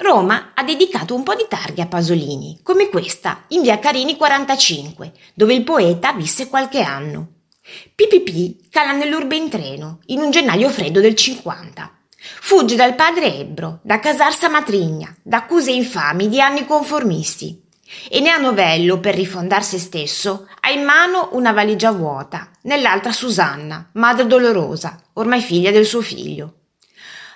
Roma ha dedicato un po' di targhe a Pasolini, come questa, in via Carini 45, dove il poeta visse qualche anno. PPP cala nell'urbe in treno, in un gennaio freddo del 50. Fugge dal padre Ebbro, da Casarsa Matrigna, da accuse infami di anni conformisti. E ne ha novello, per rifondar se stesso, ha in mano una valigia vuota, nell'altra Susanna, madre dolorosa, ormai figlia del suo figlio.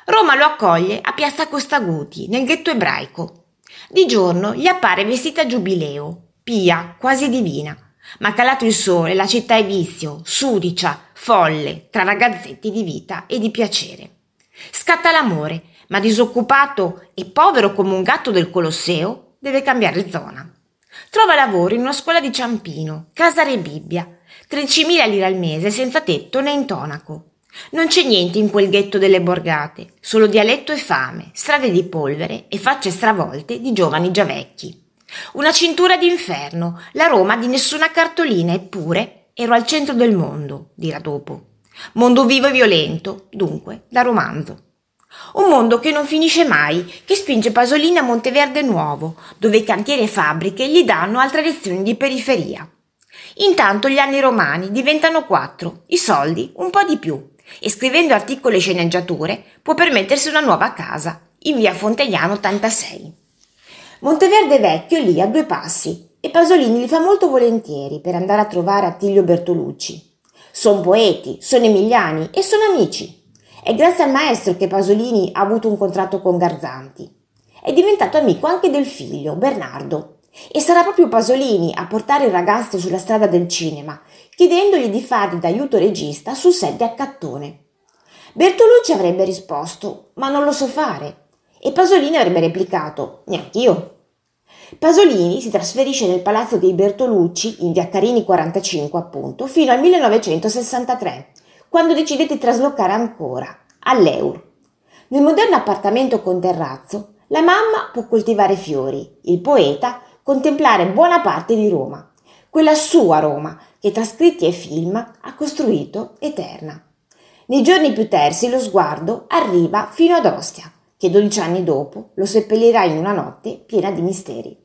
Roma lo accoglie a Piazza Costaguti, nel ghetto ebraico. Di giorno gli appare vestita giubileo, pia, quasi divina, ma calato il sole la città è vizio, sudicia, folle, tra ragazzetti di vita e di piacere. Scatta l'amore, ma disoccupato e povero come un gatto del Colosseo, deve cambiare zona. Trova lavoro in una scuola di Ciampino, Casare Bibbia, 13.000 lire al mese senza tetto né intonaco. Non c'è niente in quel ghetto delle borgate, solo dialetto e fame, strade di polvere e facce stravolte di giovani già vecchi. Una cintura d'inferno, la Roma di nessuna cartolina, eppure ero al centro del mondo, dirà dopo. Mondo vivo e violento, dunque, da romanzo. Un mondo che non finisce mai, che spinge Pasolini a Monteverde Nuovo, dove cantieri e fabbriche gli danno altre lezioni di periferia. Intanto gli anni romani diventano quattro, i soldi un po' di più, e scrivendo articoli e sceneggiature può permettersi una nuova casa, in via Fontegliano 86. Monteverde Vecchio è lì a due passi e Pasolini li fa molto volentieri per andare a trovare Attilio Bertolucci. Sono poeti, sono emiliani e sono amici. È grazie al maestro che Pasolini ha avuto un contratto con Garzanti. È diventato amico anche del figlio, Bernardo, e sarà proprio Pasolini a portare il ragazzo sulla strada del cinema, chiedendogli di fargli d'aiuto regista sul set di Accattone. Bertolucci avrebbe risposto: Ma non lo so fare. E Pasolini avrebbe replicato: Neanch'io. Pasolini si trasferisce nel palazzo dei Bertolucci, in via Carini 45 appunto, fino al 1963, quando decide di traslocare ancora, all'Eur. Nel moderno appartamento con terrazzo, la mamma può coltivare fiori, il poeta contemplare buona parte di Roma, quella sua Roma che tra scritti e film ha costruito eterna. Nei giorni più tersi lo sguardo arriva fino ad Ostia, che dodici anni dopo lo seppellirà in una notte piena di misteri.